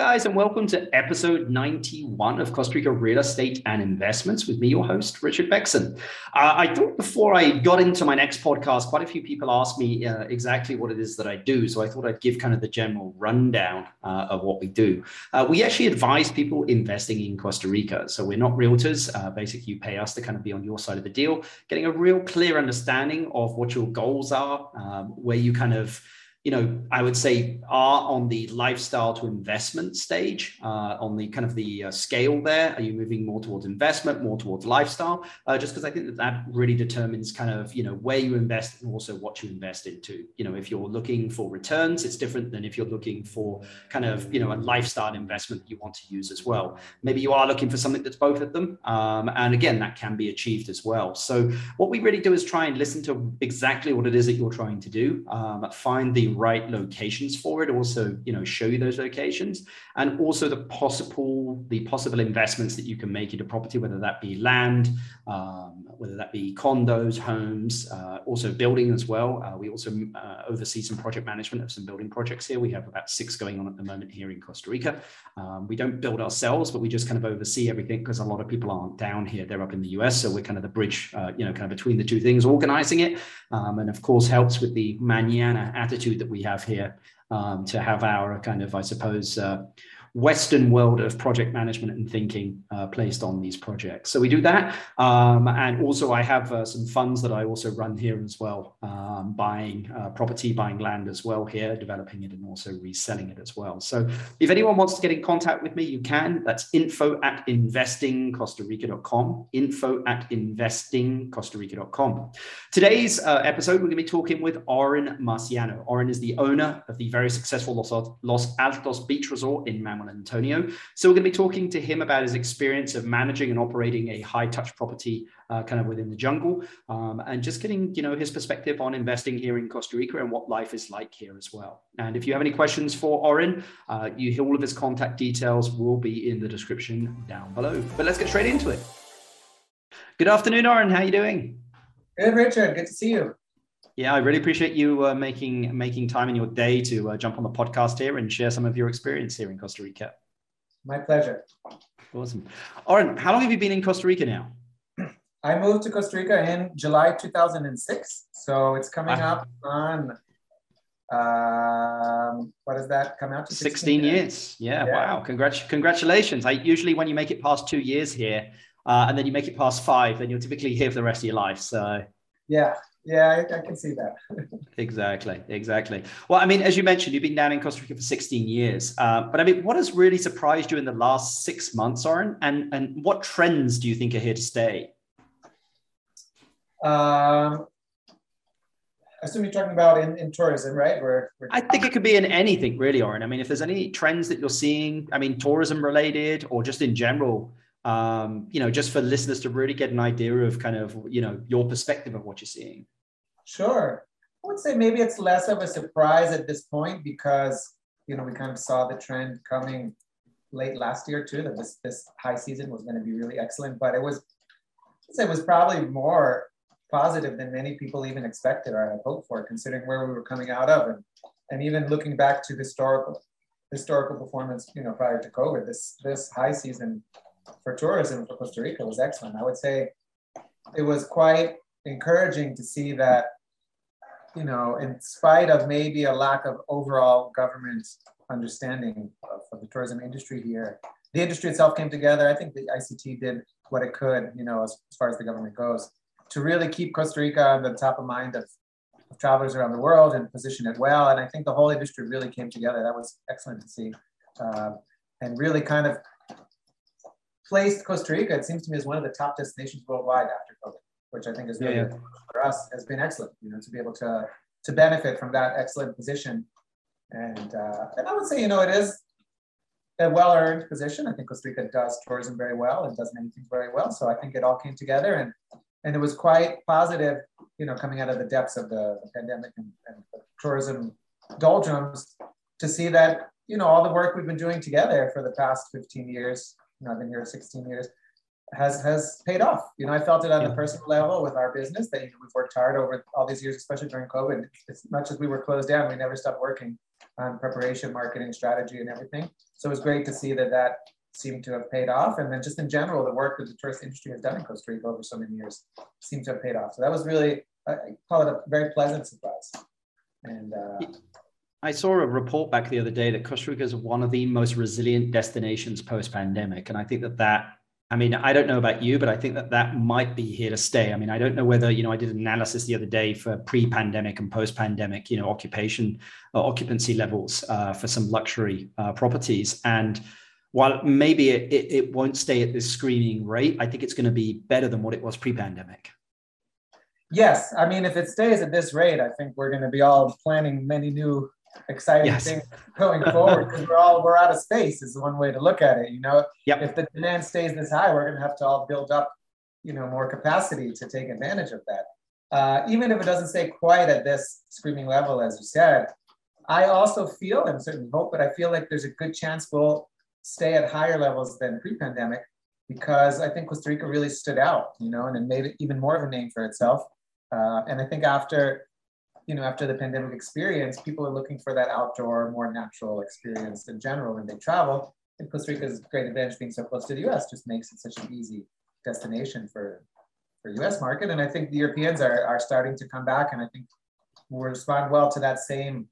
guys, and welcome to episode 91 of Costa Rica Real Estate and Investments with me, your host, Richard Bexon. Uh, I thought before I got into my next podcast, quite a few people asked me uh, exactly what it is that I do. So I thought I'd give kind of the general rundown uh, of what we do. Uh, we actually advise people investing in Costa Rica. So we're not realtors. Uh, basically, you pay us to kind of be on your side of the deal, getting a real clear understanding of what your goals are, um, where you kind of you know, I would say are on the lifestyle to investment stage, uh, on the kind of the uh, scale there. Are you moving more towards investment, more towards lifestyle? Uh, just because I think that that really determines kind of, you know, where you invest and also what you invest into. You know, if you're looking for returns, it's different than if you're looking for kind of, you know, a lifestyle investment that you want to use as well. Maybe you are looking for something that's both of them. Um, and again, that can be achieved as well. So what we really do is try and listen to exactly what it is that you're trying to do, um, find the right locations for it also you know show you those locations. And also the possible the possible investments that you can make into property whether that be land um, whether that be condos homes uh, also building as well. Uh, we also uh, oversee some project management of some building projects here. We have about six going on at the moment here in costa rica. Um, we don't build ourselves but we just kind of oversee everything because a lot of people aren't down here. They're up in the us so we're kind of the bridge uh, you know kind of between the two things organizing it um, and of course helps with the manana attitude that we have here um, to have our kind of, I suppose, uh, Western world of project management and thinking uh, placed on these projects. So we do that. Um, and also, I have uh, some funds that I also run here as well, um, buying uh, property, buying land as well here, developing it and also reselling it as well. So if anyone wants to get in contact with me, you can. That's info at investingcostarica.com, info at investingcostarica.com. Today's uh, episode, we're going to be talking with Oren Marciano. Oren is the owner of the very successful Los, Los Altos Beach Resort in Manuel Antonio. So we're going to be talking to him about his experience of managing and operating a high touch property uh, kind of within the jungle um, and just getting, you know, his perspective on investing here in Costa Rica and what life is like here as well. And if you have any questions for Oren, uh, you all of his contact details will be in the description down below. But let's get straight into it. Good afternoon, Oren. How are you doing? Good, Richard. Good to see you. Yeah, I really appreciate you uh, making making time in your day to uh, jump on the podcast here and share some of your experience here in Costa Rica. My pleasure. Awesome. Oren, how long have you been in Costa Rica now? I moved to Costa Rica in July 2006. So it's coming wow. up on, um, what does that come out to? 16, 16 years. years. Yeah, yeah, wow. Congrat- congratulations. I usually, when you make it past two years here, uh, and then you make it past five, then you're typically here for the rest of your life. So, yeah, yeah, I, I, can see that. exactly, exactly. Well, I mean, as you mentioned, you've been down in Costa Rica for 16 years. Uh, but I mean, what has really surprised you in the last six months, Oren? And and what trends do you think are here to stay? Um, I assume you're talking about in, in tourism, right? Where, where... I think it could be in anything, really, Oren. I mean, if there's any trends that you're seeing, I mean, tourism related or just in general, um, you know, just for listeners to really get an idea of kind of, you know, your perspective of what you're seeing? Sure. I would say maybe it's less of a surprise at this point because, you know, we kind of saw the trend coming late last year too, that this, this high season was going to be really excellent, but it was, it was probably more positive than many people even expected or had hoped for, considering where we were coming out of. And, and even looking back to historical historical performance, you know, prior to COVID, this this high season for tourism for Costa Rica was excellent. I would say it was quite encouraging to see that, you know, in spite of maybe a lack of overall government understanding of, of the tourism industry here, the industry itself came together. I think the ICT did what it could, you know, as, as far as the government goes, to really keep Costa Rica on the top of mind of, of travelers around the world and position it well. And I think the whole industry really came together. That was excellent to see. Uh, and really kind of placed Costa Rica, it seems to me, as one of the top destinations worldwide after COVID, which I think is really yeah, yeah. for us has been excellent. You know, to be able to to benefit from that excellent position, and uh, and I would say, you know, it is a well earned position. I think Costa Rica does tourism very well and does many things very well. So I think it all came together, and and it was quite positive. You know, coming out of the depths of the, the pandemic and, and the tourism doldrums, to see that you know all the work we've been doing together for the past 15 years you know, I've been here 16 years, has has paid off. You know, I felt it on yeah. the personal level with our business that you know, we've worked hard over all these years, especially during COVID. As much as we were closed down, we never stopped working on preparation, marketing, strategy, and everything. So it was great to see that that seemed to have paid off. And then just in general, the work that the tourist industry has done in Costa Rica over so many years seemed to have paid off. So that was really, I call it a very pleasant surprise. And uh, I saw a report back the other day that Costa Rica is one of the most resilient destinations post pandemic. And I think that that I mean, I don't know about you, but I think that that might be here to stay. I mean, I don't know whether you know. I did an analysis the other day for pre-pandemic and post-pandemic, you know, occupation uh, occupancy levels uh, for some luxury uh, properties, and while maybe it, it, it won't stay at this screaming rate, I think it's going to be better than what it was pre-pandemic. Yes, I mean, if it stays at this rate, I think we're going to be all planning many new exciting yes. things going forward because we're all we're out of space is one way to look at it you know yep. if the demand stays this high we're going to have to all build up you know more capacity to take advantage of that uh, even if it doesn't stay quite at this screaming level as you said i also feel and certainly hope but i feel like there's a good chance we'll stay at higher levels than pre-pandemic because i think costa rica really stood out you know and it made it even more of a name for itself uh, and i think after you know, after the pandemic experience, people are looking for that outdoor, more natural experience in general when they travel. And Costa Rica's great advantage being so close to the US just makes it such an easy destination for, for US market. And I think the Europeans are, are starting to come back and I think will respond well to that same,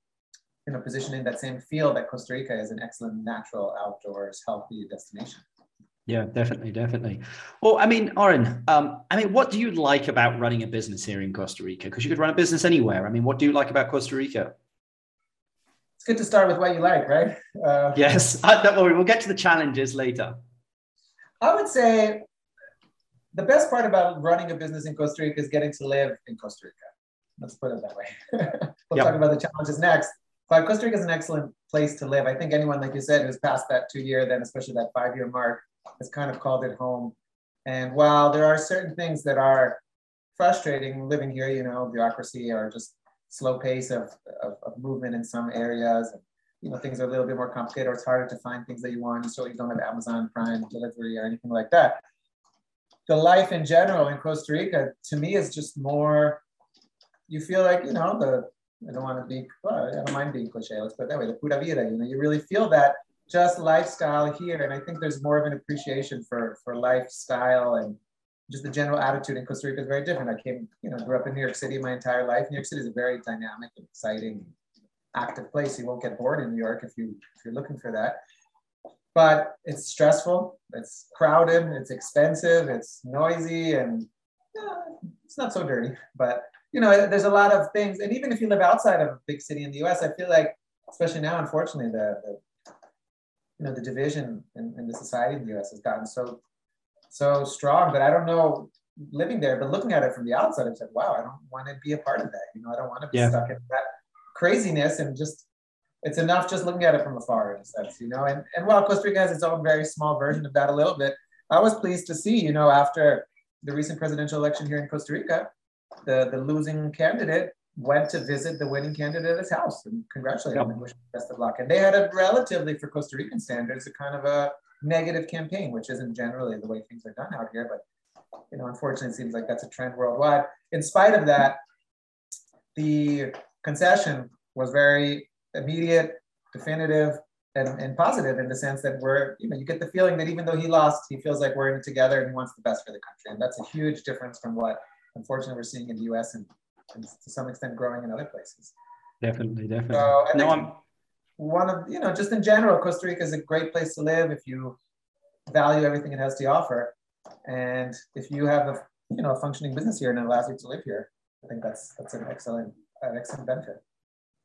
you know, positioning, that same feel that Costa Rica is an excellent natural outdoors healthy destination. Yeah, definitely, definitely. Well, I mean, Oren, um, I mean, what do you like about running a business here in Costa Rica? Because you could run a business anywhere. I mean, what do you like about Costa Rica? It's good to start with what you like, right? Uh, yes, uh, don't worry, we'll get to the challenges later. I would say the best part about running a business in Costa Rica is getting to live in Costa Rica. Let's put it that way. we'll yep. talk about the challenges next. But Costa Rica is an excellent place to live. I think anyone, like you said, who's past that two year, then especially that five year mark, has kind of called it home. And while there are certain things that are frustrating living here, you know, bureaucracy or just slow pace of, of, of, movement in some areas, and, you know, things are a little bit more complicated or it's harder to find things that you want. So you don't have Amazon Prime delivery or anything like that. The life in general in Costa Rica, to me, is just more, you feel like, you know, the, I don't want to be, well, I don't mind being cliche, let's put it that way, the pura vida, you know, you really feel that just lifestyle here. And I think there's more of an appreciation for, for lifestyle and just the general attitude in Costa Rica is very different. I came, you know, grew up in New York City my entire life. New York City is a very dynamic and exciting, active place. You won't get bored in New York if you if you're looking for that. But it's stressful, it's crowded, it's expensive, it's noisy, and uh, it's not so dirty. But you know, there's a lot of things. And even if you live outside of a big city in the US, I feel like, especially now, unfortunately, the, the you know the division in, in the society in the U.S. has gotten so so strong that I don't know living there, but looking at it from the outside, I said, wow, I don't want to be a part of that. You know, I don't want to be yeah. stuck in that craziness and just it's enough just looking at it from afar in a sense, you know. And and while Costa Rica has its own very small version of that a little bit, I was pleased to see, you know, after the recent presidential election here in Costa Rica, the the losing candidate went to visit the winning candidate at his house and congratulate yep. him and wish him best of luck. And they had a relatively, for Costa Rican standards, a kind of a negative campaign, which isn't generally the way things are done out here. But you know, unfortunately, it seems like that's a trend worldwide. In spite of that, the concession was very immediate, definitive, and, and positive in the sense that we're, you know, you get the feeling that even though he lost, he feels like we're in it together and he wants the best for the country. And that's a huge difference from what unfortunately we're seeing in the US and and to some extent growing in other places. Definitely, definitely. So, no, I'm one of you know just in general, Costa Rica is a great place to live if you value everything it has to offer, and if you have a you know a functioning business here and it allows you to live here. I think that's that's an excellent an excellent benefit.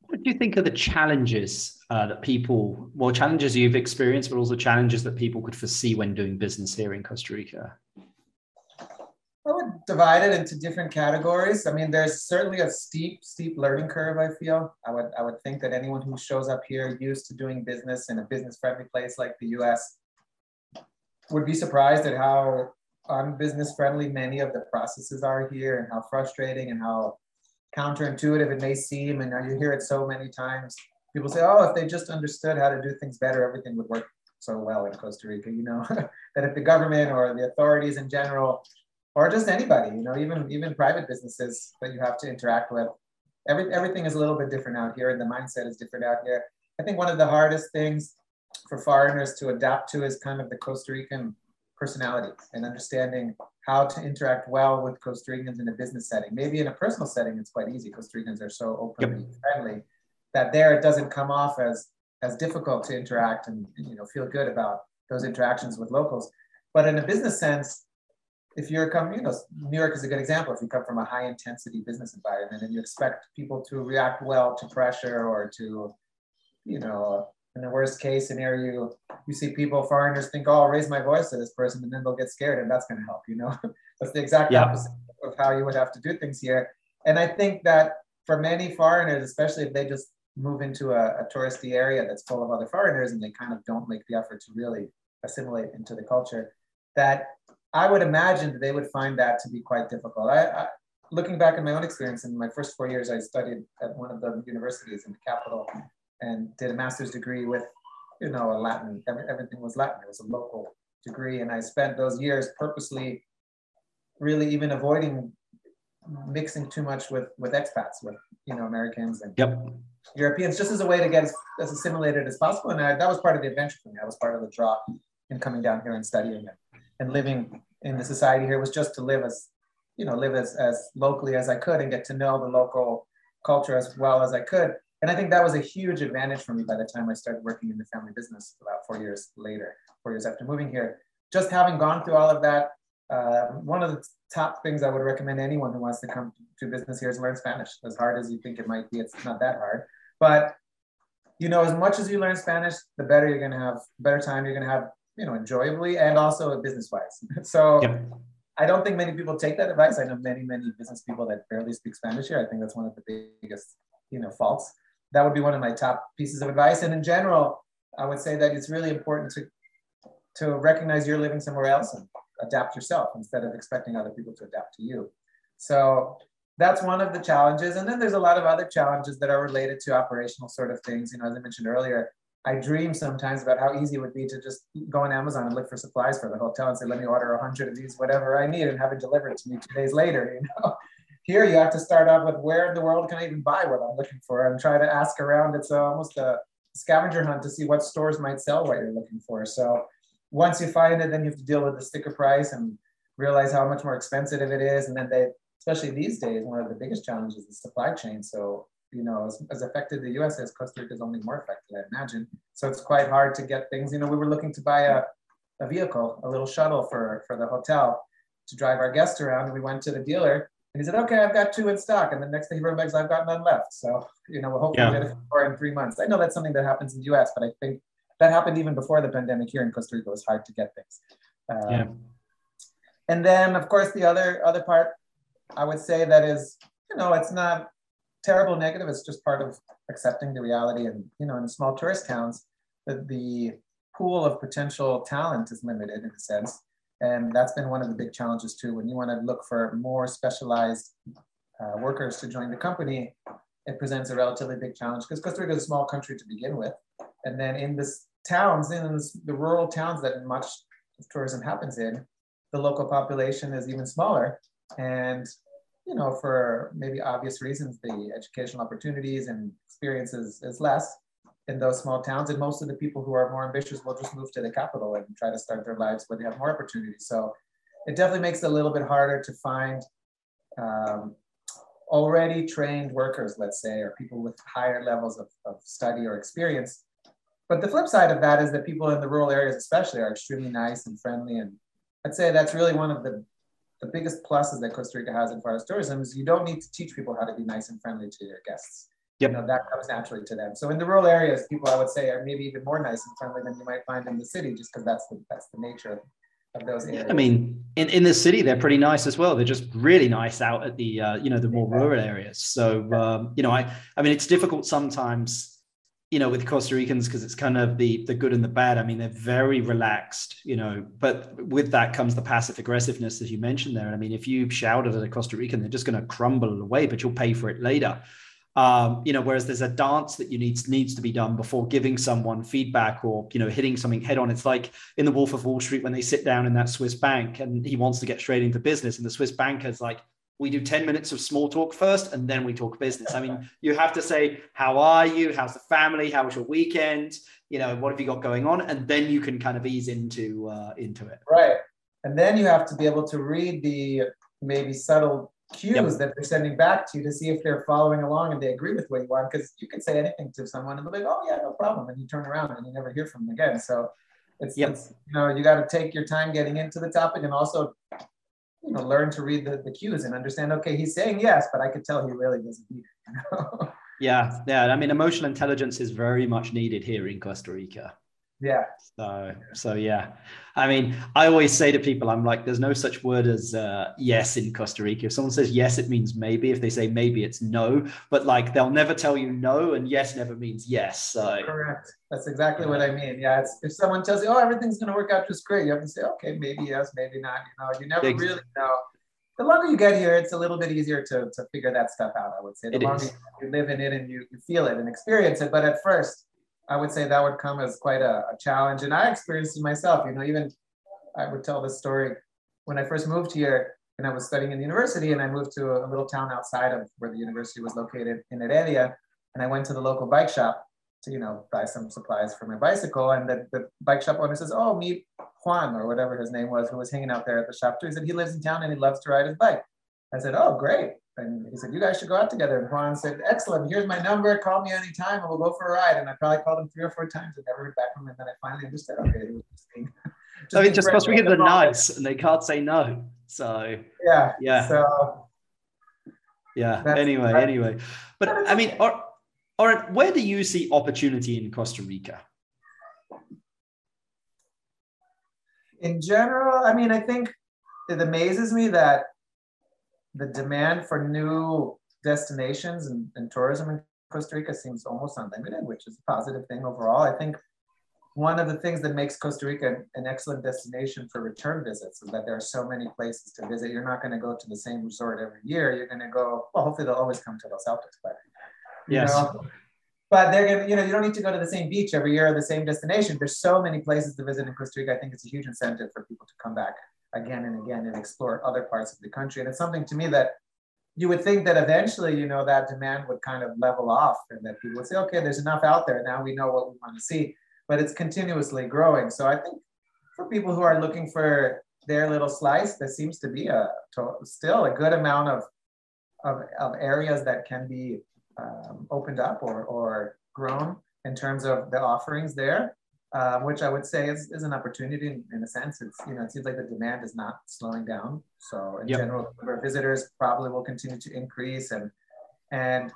What do you think are the challenges uh, that people, well, challenges you've experienced, but also challenges that people could foresee when doing business here in Costa Rica? I would divide it into different categories. I mean, there's certainly a steep, steep learning curve. I feel. I would, I would think that anyone who shows up here used to doing business in a business-friendly place like the U.S. would be surprised at how unbusiness-friendly many of the processes are here, and how frustrating and how counterintuitive it may seem. And you hear it so many times. People say, "Oh, if they just understood how to do things better, everything would work so well in Costa Rica." You know, that if the government or the authorities in general or just anybody, you know, even even private businesses that you have to interact with. Every, everything is a little bit different out here, and the mindset is different out here. I think one of the hardest things for foreigners to adapt to is kind of the Costa Rican personality and understanding how to interact well with Costa Ricans in a business setting. Maybe in a personal setting, it's quite easy. Costa Ricans are so openly yep. friendly that there it doesn't come off as as difficult to interact and you know feel good about those interactions with locals. But in a business sense, if you're coming, you know, New York is a good example. If you come from a high intensity business environment and you expect people to react well to pressure or to, you know, in the worst case scenario, you you see people, foreigners think, oh, I'll raise my voice to this person, and then they'll get scared, and that's going to help, you know? that's the exact yeah. opposite of how you would have to do things here. And I think that for many foreigners, especially if they just move into a, a touristy area that's full of other foreigners and they kind of don't make the effort to really assimilate into the culture, that I would imagine that they would find that to be quite difficult. I, I, looking back at my own experience in my first four years, I studied at one of the universities in the capital and did a master's degree with, you know, a Latin, everything was Latin. It was a local degree. And I spent those years purposely really even avoiding mixing too much with, with expats, with, you know, Americans and yep. Europeans, just as a way to get as, as assimilated as possible. And I, that was part of the adventure for me. That was part of the draw in coming down here and studying it and living in the society here was just to live as, you know, live as, as locally as I could and get to know the local culture as well as I could. And I think that was a huge advantage for me by the time I started working in the family business about four years later, four years after moving here. Just having gone through all of that, uh, one of the top things I would recommend anyone who wants to come to business here is learn Spanish. As hard as you think it might be, it's not that hard. But you know, as much as you learn Spanish, the better you're going to have, better time you're going to have you know, enjoyably and also business wise. So yep. I don't think many people take that advice. I know many, many business people that barely speak Spanish here. I think that's one of the biggest, you know, faults. That would be one of my top pieces of advice. And in general, I would say that it's really important to to recognize you're living somewhere else and adapt yourself instead of expecting other people to adapt to you. So that's one of the challenges. And then there's a lot of other challenges that are related to operational sort of things. You know, as I mentioned earlier, I dream sometimes about how easy it would be to just go on Amazon and look for supplies for the hotel and say, let me order a hundred of these, whatever I need, and have it delivered to me two days later. You know, here you have to start off with where in the world can I even buy what I'm looking for, and try to ask around. It's uh, almost a scavenger hunt to see what stores might sell what you're looking for. So once you find it, then you have to deal with the sticker price and realize how much more expensive it is. And then they, especially these days, one of the biggest challenges is the supply chain. So you know, as, as affected the US as Costa Rica is only more affected, I imagine. So it's quite hard to get things. You know, we were looking to buy a, a vehicle, a little shuttle for, for the hotel to drive our guests around. And we went to the dealer and he said, okay, I've got two in stock. And the next thing he wrote back is, I've got none left. So, you know, we'll hopefully yeah. get it for in three months. I know that's something that happens in the US, but I think that happened even before the pandemic here in Costa Rica. It was hard to get things. Um, yeah. And then, of course, the other other part I would say that is, you know, it's not terrible negative. It's just part of accepting the reality. And you know, in small tourist towns, the, the pool of potential talent is limited in a sense. And that's been one of the big challenges too. When you want to look for more specialized uh, workers to join the company, it presents a relatively big challenge because Costa Rica is a small country to begin with. And then in the towns, in the rural towns that much tourism happens in, the local population is even smaller. And you know, for maybe obvious reasons, the educational opportunities and experiences is less in those small towns. And most of the people who are more ambitious will just move to the capital and try to start their lives where they have more opportunities. So it definitely makes it a little bit harder to find um, already trained workers, let's say, or people with higher levels of, of study or experience. But the flip side of that is that people in the rural areas, especially, are extremely nice and friendly. And I'd say that's really one of the the biggest pluses that Costa Rica has in far as tourism is you don't need to teach people how to be nice and friendly to your guests. Yep. You know, that comes naturally to them. So in the rural areas, people I would say are maybe even more nice and friendly than you might find in the city, just because that's the that's the nature of those areas. I mean, in, in the city, they're pretty nice as well. They're just really nice out at the uh, you know the more rural areas. So um, you know, I I mean, it's difficult sometimes you know, with Costa Ricans because it's kind of the the good and the bad. I mean, they're very relaxed, you know, but with that comes the passive aggressiveness that you mentioned there. I mean, if you shouted at a Costa Rican, they're just going to crumble away, but you'll pay for it later. Um, you know, whereas there's a dance that you need needs to be done before giving someone feedback or you know hitting something head on. It's like in the Wolf of Wall Street when they sit down in that Swiss bank and he wants to get straight into business, and the Swiss banker's like, we do 10 minutes of small talk first and then we talk business. I mean, you have to say, How are you? How's the family? How was your weekend? You know, what have you got going on? And then you can kind of ease into uh, into it. Right. And then you have to be able to read the maybe subtle cues yep. that they're sending back to you to see if they're following along and they agree with what you want. Because you can say anything to someone and they'll be like, oh yeah, no problem. And you turn around and you never hear from them again. So it's, yep. it's you know, you got to take your time getting into the topic and also you know, learn to read the, the cues and understand, okay, he's saying yes, but I could tell he really doesn't need it. You know? yeah. Yeah. I mean, emotional intelligence is very much needed here in Costa Rica. Yeah. So, so yeah. I mean, I always say to people, I'm like, there's no such word as uh, yes in Costa Rica. If someone says yes, it means maybe. If they say maybe, it's no. But like, they'll never tell you no, and yes never means yes. So correct. That's exactly yeah. what I mean. Yeah. It's, if someone tells you, oh, everything's going to work out just great, you have to say, okay, maybe yes, maybe not. You know, you never exactly. really know. The longer you get here, it's a little bit easier to, to figure that stuff out. I would say the it longer is. you live in it and you, you feel it and experience it. But at first, I would say that would come as quite a, a, challenge. And I experienced it myself. You know, even I would tell this story when I first moved here and I was studying in the university and I moved to a, little town outside of where the university was located in Heredia. And I went to the local bike shop to, you know, buy some supplies for my bicycle. And the, the bike shop owner says, Oh, meet Juan or whatever his name was, who was hanging out there at the shop too. He said, He lives in town and he loves to ride his bike. I said, Oh, great. And he said, You guys should go out together. And Juan said, Excellent. Here's my number. Call me anytime and we'll go for a ride. And I probably called him three or four times and never heard back from him. And then I finally understood, okay, it was just being. Just I mean, just because we get the nice and they can't say no. So, yeah. Yeah. So, yeah. Anyway, anyway. But I mean, all right, where do you see opportunity in Costa Rica? In general, I mean, I think it amazes me that the demand for new destinations and, and tourism in Costa Rica seems almost unlimited, which is a positive thing overall. I think one of the things that makes Costa Rica an excellent destination for return visits is that there are so many places to visit. You're not going to go to the same resort every year. You're going to go, well, hopefully they'll always come to Los Altos, but yes. know, but they're going to, you know, you don't need to go to the same beach every year or the same destination. There's so many places to visit in Costa Rica. I think it's a huge incentive for people to come back again and again and explore other parts of the country. And it's something to me that you would think that eventually, you know, that demand would kind of level off and that people would say, okay, there's enough out there. Now we know what we want to see, but it's continuously growing. So I think for people who are looking for their little slice, there seems to be a still a good amount of, of, of areas that can be um, opened up or, or grown in terms of the offerings there um, which I would say is, is an opportunity in, in, a sense. It's, you know, it seems like the demand is not slowing down. So in yep. general, our visitors probably will continue to increase. And, and,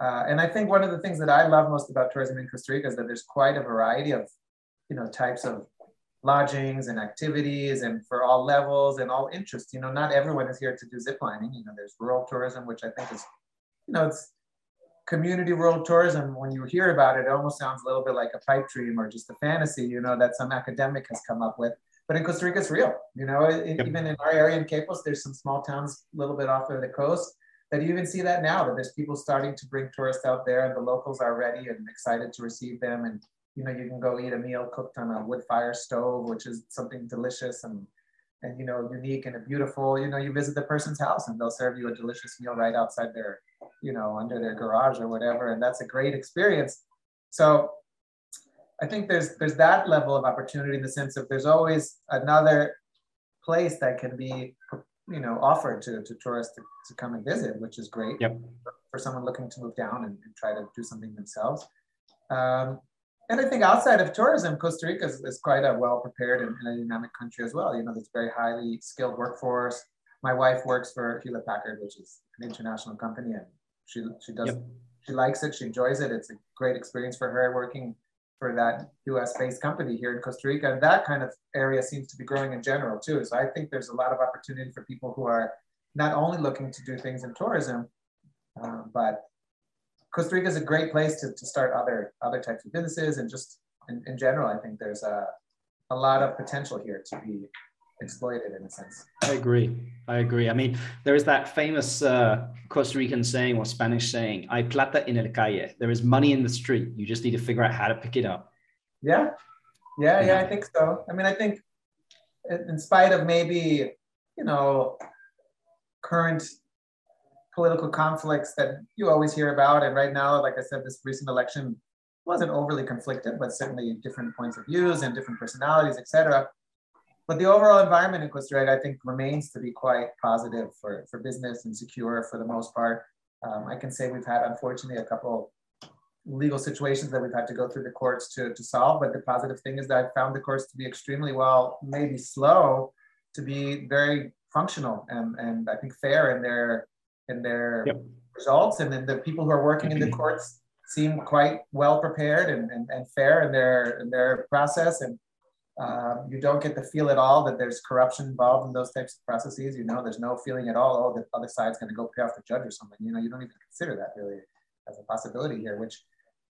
uh, and I think one of the things that I love most about tourism in Costa Rica is that there's quite a variety of, you know, types of lodgings and activities and for all levels and all interests. You know, not everyone is here to do zip lining. You know, there's rural tourism, which I think is, you know, it's community rural tourism, when you hear about it, it almost sounds a little bit like a pipe dream or just a fantasy, you know, that some academic has come up with. But in Costa Rica, it's real. You know, it, yep. even in our area in Quepos, there's some small towns a little bit off of the coast that you even see that now, that there's people starting to bring tourists out there and the locals are ready and excited to receive them. And, you know, you can go eat a meal cooked on a wood fire stove, which is something delicious and and you know unique and beautiful you know you visit the person's house and they'll serve you a delicious meal right outside their you know, under their garage or whatever. And that's a great experience. So I think there's there's that level of opportunity in the sense of there's always another place that can be you know offered to, to tourists to, to come and visit, which is great yep. for, someone looking to move down and, and, try to do something themselves. Um, and I think outside of tourism, Costa Rica is, is quite a well prepared and, and, a dynamic country as well. You know, there's very highly skilled workforce. My wife works for Hewlett Packard, which is an international company, and she she does yep. she likes it. She enjoys it. It's a great experience for her working for that U.S. based company here in Costa Rica. And that kind of area seems to be growing in general too. So I think there's a lot of opportunity for people who are not only looking to do things in tourism, uh, but Costa Rica is a great place to, to start other other types of businesses and just in, in general, I think there's a, a lot of potential here to be exploited in a sense. I agree. I agree. I mean, there is that famous uh, Costa Rican saying or Spanish saying, "Hay plata en el calle." There is money in the street. You just need to figure out how to pick it up. Yeah, yeah, yeah. I think so. I mean, I think in spite of maybe you know current political conflicts that you always hear about. And right now, like I said, this recent election wasn't overly conflicted, but certainly different points of views and different personalities, etc. But the overall environment in Costa Rica, I think, remains to be quite positive for, for business and secure for the most part. Um, I can say we've had, unfortunately, a couple legal situations that we've had to go through the courts to, to solve. But the positive thing is that I've found the courts to be extremely well, maybe slow, to be very functional and, and I think fair in their in their yep. results. And then the people who are working in the courts seem quite well prepared and, and, and fair in their in their process. And um, you don't get the feel at all that there's corruption involved in those types of processes. You know, there's no feeling at all, oh, the other side's going to go pay off the judge or something. You know, you don't even consider that really as a possibility here, which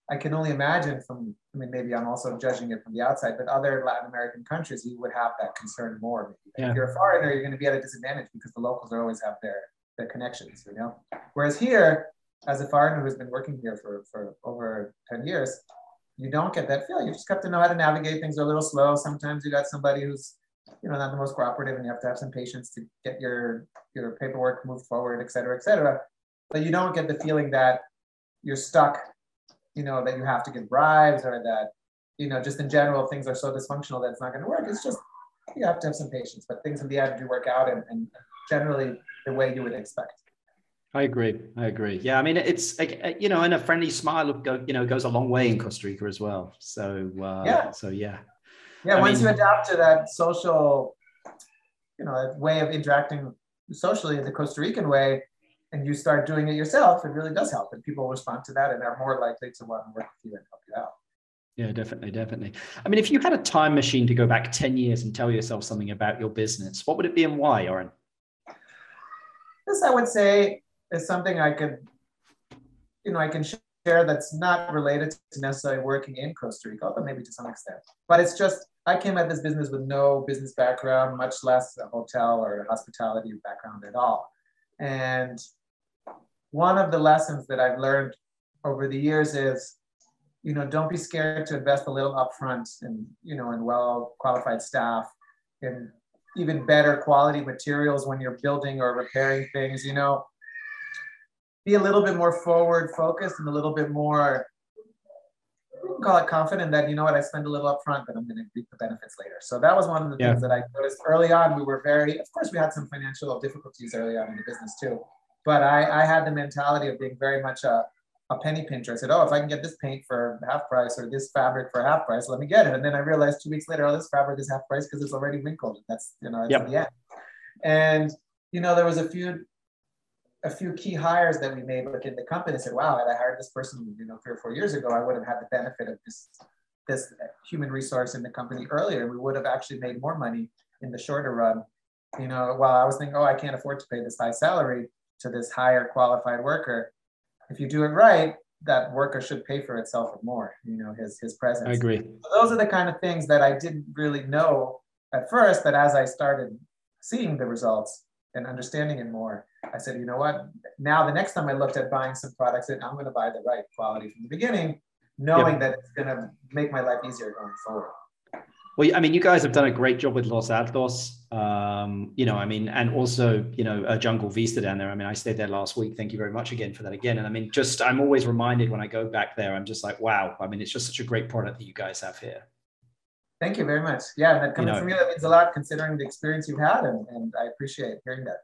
I can only imagine from, I mean, maybe I'm also judging it from the outside, but other Latin American countries, you would have that concern more. Yeah. If you're a foreigner, you're going to be at a disadvantage because the locals are always have their, their connections, you know? Whereas here, as a foreigner who's been working here for, for over 10 years, you don't get that feel. You just have to know how to navigate things are a little slow. Sometimes you got somebody who's, you know, not the most cooperative and you have to have some patience to get your, your paperwork moved forward, et cetera, et cetera. But you don't get the feeling that you're stuck you know, that you have to give bribes or that, you know, just in general, things are so dysfunctional that it's not going to work. It's just, you have to have some patience, but things in the end do work out and, and generally the way you would expect. I agree. I agree. Yeah, I mean, it's you know, and a friendly smile, go, you know, goes a long way in Costa Rica as well. So uh, yeah. So yeah. Yeah. I once mean, you adapt to that social, you know, way of interacting socially, the Costa Rican way, and you start doing it yourself, it really does help. And people respond to that and are more likely to want to work with you and help you out. Yeah, definitely, definitely. I mean, if you had a time machine to go back 10 years and tell yourself something about your business, what would it be and why, Oren? This, I would say, is something I could, you know, I can share that's not related to necessarily working in Costa Rica, but maybe to some extent. But it's just, I came at this business with no business background, much less a hotel or hospitality background at all. And one of the lessons that I've learned over the years is, you know, don't be scared to invest a little upfront in, you know, in well qualified staff, in even better quality materials when you're building or repairing things. You know, be a little bit more forward focused and a little bit more call it confident that you know what I spend a little upfront, but I'm going to reap the benefits later. So that was one of the yeah. things that I noticed early on. We were very, of course, we had some financial difficulties early on in the business too, but I, I had the mentality of being very much a, a penny pincher. I said, oh, if I can get this paint for half price or this fabric for half price, let me get it. And then I realized two weeks later, oh, this fabric is half price because it's already wrinkled. That's you know, yep. the end. And you know, there was a few a few key hires that we made within the company. Said, wow, had I hired this person, you know, three or four years ago, I would have had the benefit of this, this human resource in the company earlier. We would have actually made more money in the shorter run. You know, while I was thinking, oh, I can't afford to pay this high salary to this higher qualified worker. If you do it right, that worker should pay for itself and more, you know, his his presence. I agree. So those are the kind of things that I didn't really know at first, but as I started seeing the results, and understanding it more, I said, you know what? Now the next time I looked at buying some products, I'm going to buy the right quality from the beginning, knowing yep. that it's going to make my life easier going forward. Well, I mean, you guys have done a great job with Los Altos. Um, you know, I mean, and also, you know, a Jungle Vista down there. I mean, I stayed there last week. Thank you very much again for that again. And I mean, just I'm always reminded when I go back there, I'm just like, wow. I mean, it's just such a great product that you guys have here. Thank you very much. Yeah, that coming you know, from you, that means a lot considering the experience you've had, and, and I appreciate hearing that.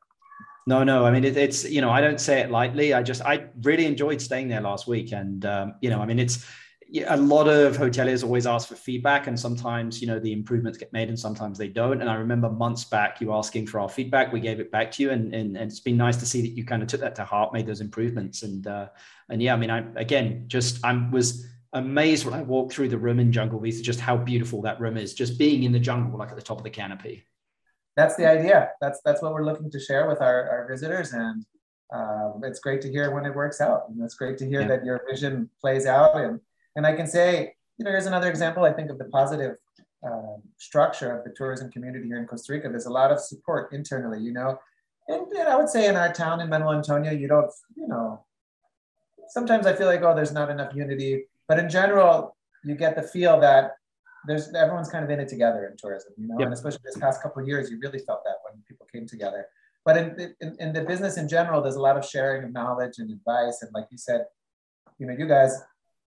No, no. I mean, it, it's you know, I don't say it lightly. I just I really enjoyed staying there last week, and um, you know, I mean, it's a lot of hoteliers always ask for feedback, and sometimes you know the improvements get made, and sometimes they don't. And I remember months back you asking for our feedback. We gave it back to you, and and, and it's been nice to see that you kind of took that to heart, made those improvements, and uh, and yeah, I mean, I again just I was amazed when I walk through the room in Jungle Vista, just how beautiful that room is, just being in the jungle, like at the top of the canopy. That's the idea. That's that's what we're looking to share with our, our visitors, and um, it's great to hear when it works out. And it's great to hear yeah. that your vision plays out. And and I can say, you know, here's another example. I think of the positive uh, structure of the tourism community here in Costa Rica. There's a lot of support internally. You know, and, and I would say in our town in Manuel Antonio, you don't, you know, sometimes I feel like, oh, there's not enough unity but in general, you get the feel that there's everyone's kind of in it together in tourism, you know, yep. and especially this past couple of years, you really felt that when people came together. but in, in, in the business in general, there's a lot of sharing of knowledge and advice. And like you said, you know, you guys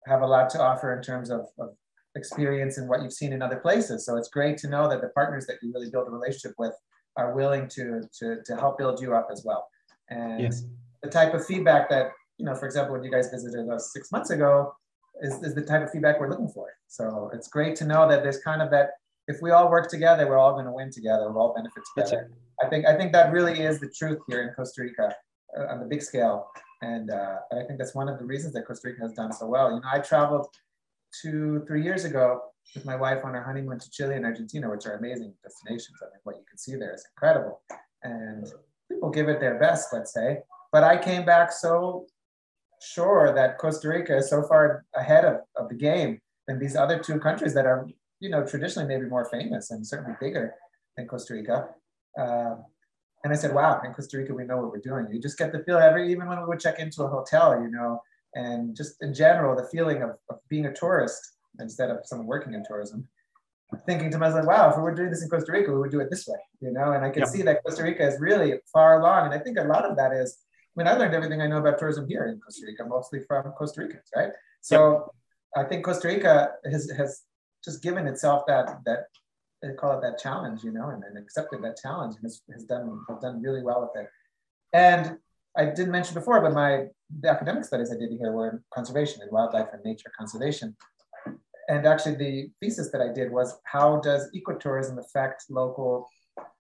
have a lot to offer in terms of, of experience and what you've seen in other places. So it's great to know that the partners that you really build a relationship with are willing to, to, to help build you up as well. And yes. the type of feedback that, you know, for example, when you guys visited us six months ago, is, is the type of feedback we're looking for. So it's great to know that there's kind of that if we all work together, we're all going to win together. We'll all benefit together. I think I think that really is the truth here in Costa Rica uh, on the big scale, and uh, I think that's one of the reasons that Costa Rica has done so well. You know, I traveled two three years ago with my wife on our honeymoon to Chile and Argentina, which are amazing destinations. I mean, what you can see there is incredible, and people give it their best, let's say. But I came back so sure that Costa Rica is so far ahead of, of the game than these other two countries that are you know, traditionally maybe more famous and certainly bigger than Costa Rica. Uh, and I said, wow, in Costa Rica, we know what we're doing. You just get the feel every, even when we would check into a hotel, you know, and just in general, the feeling of, of being a tourist instead of someone working in tourism, thinking to myself, wow, if we were doing this in Costa Rica, we would do it this way, you know, and I can yep. see that Costa Rica is really far along. And I think a lot of that is, mean, I learned everything I know about tourism here in Costa Rica, mostly from Costa Ricans, right? So yep. I think Costa Rica has, has just given itself that that they call it that challenge, you know, and, and accepted that challenge and has, has done has done really well with it. And I didn't mention before, but my the academic studies I did here were in conservation and wildlife and nature conservation. And actually, the thesis that I did was how does ecotourism affect local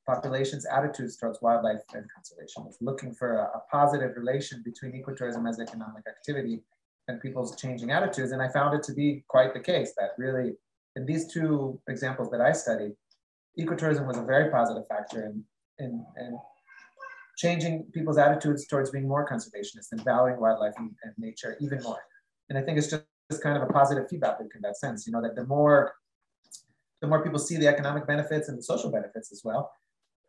populations' attitudes towards wildlife and conservation? It's looking for a, a positive relation between ecotourism as economic activity and people's changing attitudes. And I found it to be quite the case that really in these two examples that I studied, ecotourism was a very positive factor in, in, in changing people's attitudes towards being more conservationist and valuing wildlife and, and, nature even more. And I think it's just, kind of a positive feedback loop in that sense, you know, that the more the more people see the economic benefits and the social benefits as well,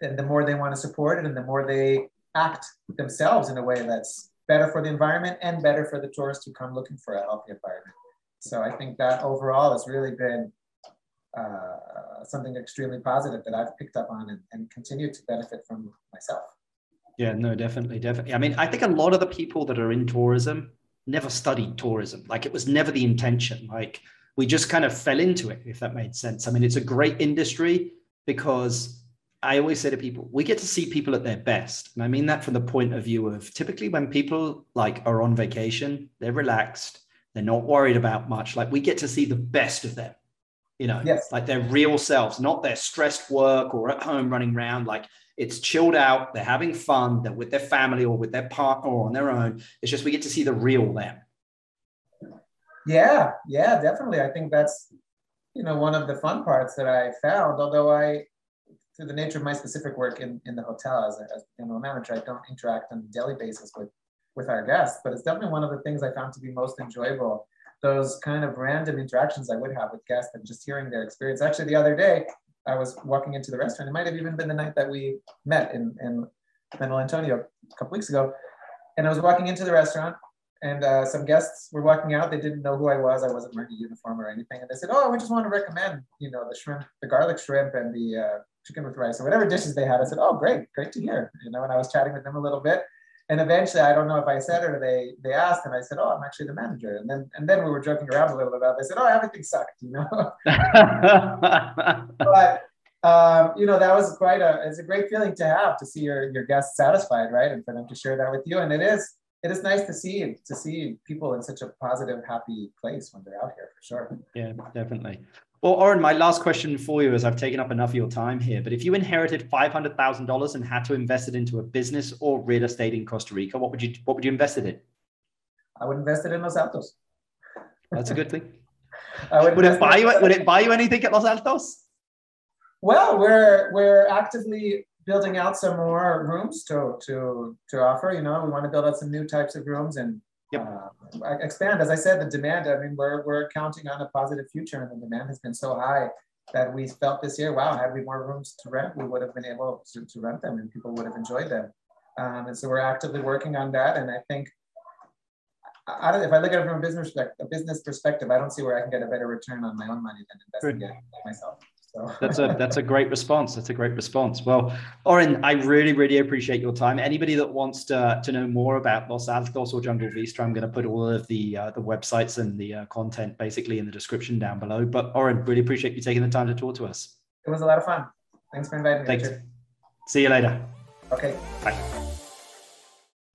and the more they want to support it and the more they act themselves in a way that's better for the environment and better for the tourists who come looking for a healthy environment. So I think that overall has really been uh, something extremely positive that I've picked up on and, and continue to benefit from myself. Yeah, no, definitely, definitely. I mean, I think a lot of the people that are in tourism never studied tourism. Like it was never the intention. Like we just kind of fell into it, if that made sense. I mean, it's a great industry because I always say to people, we get to see people at their best. And I mean that from the point of view of typically when people like are on vacation, they're relaxed, they're not worried about much. Like we get to see the best of them, you know, yes. like their real selves, not their stressed work or at home running around. Like it's chilled out. They're having fun. They're with their family or with their partner or on their own. It's just we get to see the real them. Yeah, yeah, definitely. I think that's you know one of the fun parts that I found. Although I, through the nature of my specific work in, in the hotel as a, as a general manager, I don't interact on a daily basis with with our guests, but it's definitely one of the things I found to be most enjoyable. Those kind of random interactions I would have with guests and just hearing their experience. Actually, the other day, I was walking into the restaurant. It might have even been the night that we met in, in Manuel Antonio a couple weeks ago. And I was walking into the restaurant and uh, some guests were walking out. They didn't know who I was. I wasn't wearing a uniform or anything. And they said, oh, we just want to recommend, you know, the shrimp, the garlic shrimp and the uh, chicken with rice or whatever dishes they had. I said, oh, great, great to hear. You know, and I was chatting with them a little bit and eventually I don't know if I said it or they they asked and I said, Oh, I'm actually the manager. And then and then we were joking around a little bit about it. They said, Oh, everything sucked, you know. but um, you know, that was quite a it's a great feeling to have to see your your guests satisfied, right? And for them to share that with you. And it is it is nice to see to see people in such a positive, happy place when they're out here for sure. Yeah, definitely. Well, Oren, my last question for you is I've taken up enough of your time here, but if you inherited $500,000 and had to invest it into a business or real estate in Costa Rica, what would you what would you invest it in? I would invest it in Los Altos. That's a good thing. would, would it buy you would it buy you anything at Los Altos? Well, we're we're actively building out some more rooms to to to offer. You know, we want to build out some new types of rooms and yep. uh, expand. As I said, the demand, I mean, we're, we're counting on a positive future and the demand has been so high that we felt this year, wow, had we more rooms to rent, we would have been able to, to rent them and people would have enjoyed them. Um, and so we're actively working on that. And I think, I if I look at it from a business, a business perspective, I don't see where I can get a better return on my own money than investing Good. it myself. So. that's a that's a great response. That's a great response. Well, Oren, I really really appreciate your time. Anybody that wants to to know more about Los Altos or Jungle Vista, I'm going to put all of the uh, the websites and the uh, content basically in the description down below. But Oren, really appreciate you taking the time to talk to us. It was a lot of fun. Thanks for inviting me. Thanks. See you later. Okay. Bye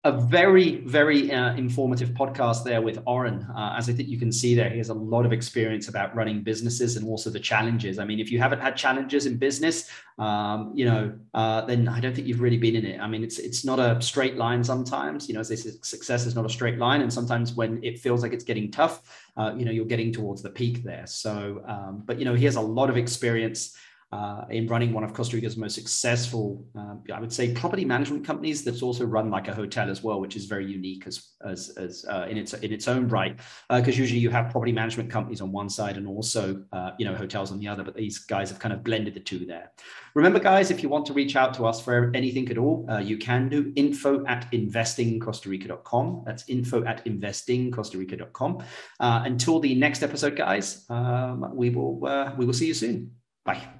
a very, very uh, informative podcast there with Oren. Uh, as I think you can see there, he has a lot of experience about running businesses and also the challenges. I mean, if you haven't had challenges in business, um, you know, uh, then I don't think you've really been in it. I mean, it's it's not a straight line sometimes. You know, as they say, success is not a straight line, and sometimes when it feels like it's getting tough, uh, you know, you're getting towards the peak there. So, um, but you know, he has a lot of experience uh, in running one of Costa Rica's most successful, uh, I would say, property management companies that's also run like a hotel as well, which is very unique as as, as uh, in its in its own right. Because uh, usually you have property management companies on one side and also uh, you know hotels on the other, but these guys have kind of blended the two there. Remember, guys, if you want to reach out to us for anything at all, uh, you can do info at investingcostarica.com. That's info at investingcostarica.com. until the next episode, guys, um, we will we will see you soon. Bye.